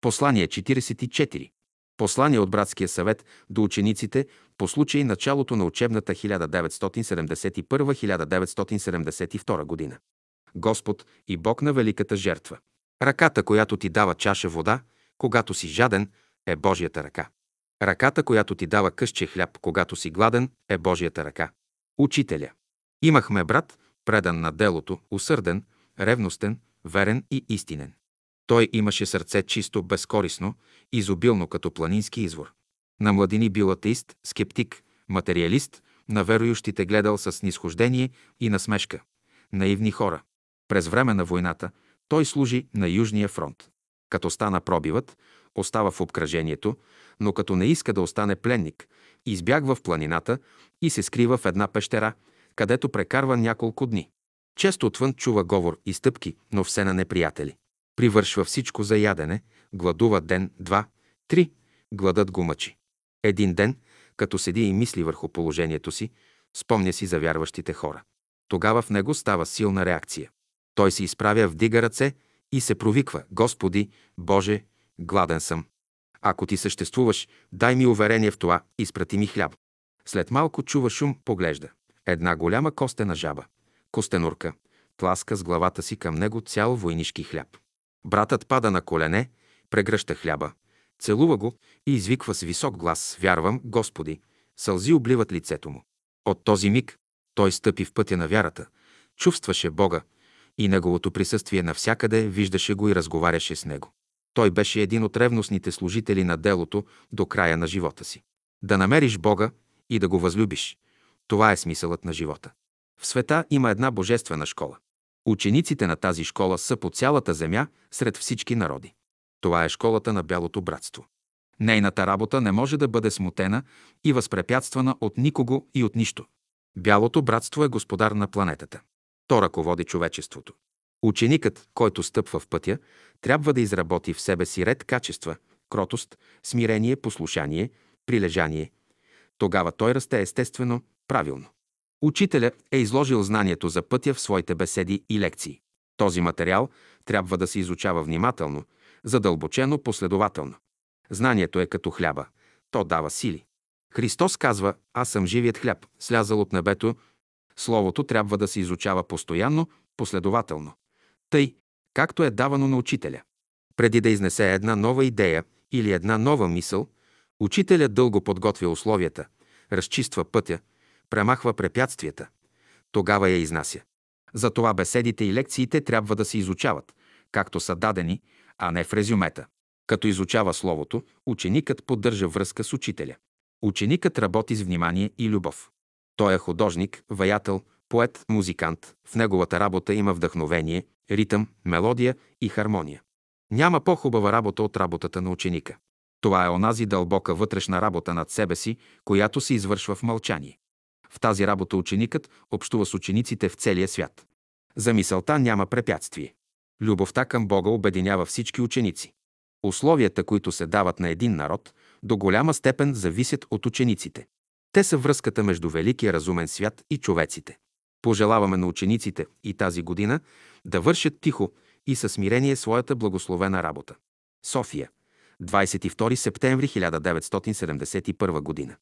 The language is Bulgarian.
Послание 44. Послание от Братския съвет до учениците по случай началото на учебната 1971-1972 година. Господ и Бог на великата жертва. Ръката, която ти дава чаша вода, когато си жаден, е Божията ръка. Ръката, която ти дава късче хляб, когато си гладен, е Божията ръка. Учителя. Имахме брат, предан на делото, усърден, ревностен, верен и истинен. Той имаше сърце чисто, безкорисно, изобилно като планински извор. На младини бил атеист, скептик, материалист, на верующите гледал с нисхождение и насмешка. Наивни хора. През време на войната той служи на Южния фронт. Като стана пробивът, остава в обкръжението, но като не иска да остане пленник, избягва в планината и се скрива в една пещера, където прекарва няколко дни. Често отвън чува говор и стъпки, но все на неприятели. Привършва всичко за ядене, гладува ден, два, три, гладът го мъчи. Един ден, като седи и мисли върху положението си, спомня си за вярващите хора. Тогава в него става силна реакция. Той се изправя, вдига ръце и се провиква «Господи, Боже, гладен съм. Ако ти съществуваш, дай ми уверение в това, изпрати ми хляб». След малко чува шум, поглежда. Една голяма костена жаба, костенурка, тласка с главата си към него цял войнишки хляб. Братът пада на колене, прегръща хляба, целува го и извиква с висок глас «Вярвам, Господи!» Сълзи обливат лицето му. От този миг той стъпи в пътя на вярата, чувстваше Бога и Неговото присъствие навсякъде, виждаше го и разговаряше с Него. Той беше един от ревностните служители на делото до края на живота си. Да намериш Бога и да го възлюбиш. Това е смисълът на живота. В света има една божествена школа. Учениците на тази школа са по цялата земя сред всички народи. Това е школата на Бялото братство. Нейната работа не може да бъде смутена и възпрепятствана от никого и от нищо. Бялото братство е господар на планетата. То ръководи човечеството. Ученикът, който стъпва в пътя, трябва да изработи в себе си ред качества – кротост, смирение, послушание, прилежание. Тогава той расте естествено, правилно. Учителя е изложил знанието за пътя в своите беседи и лекции. Този материал трябва да се изучава внимателно, задълбочено, последователно. Знанието е като хляба. То дава сили. Христос казва, аз съм живият хляб, слязал от небето. Словото трябва да се изучава постоянно, последователно. Тъй, както е давано на учителя. Преди да изнесе една нова идея или една нова мисъл, учителя дълго подготвя условията, разчиства пътя, премахва препятствията. Тогава я изнася. Затова беседите и лекциите трябва да се изучават, както са дадени, а не в резюмета. Като изучава Словото, ученикът поддържа връзка с учителя. Ученикът работи с внимание и любов. Той е художник, ваятел, поет, музикант. В неговата работа има вдъхновение, ритъм, мелодия и хармония. Няма по-хубава работа от работата на ученика. Това е онази дълбока вътрешна работа над себе си, която се извършва в мълчание. В тази работа ученикът общува с учениците в целия свят. За мисълта няма препятствие. Любовта към Бога обединява всички ученици. Условията, които се дават на един народ, до голяма степен зависят от учениците. Те са връзката между великия разумен свят и човеците. Пожелаваме на учениците и тази година да вършат тихо и със смирение своята благословена работа. София, 22 септември 1971 година.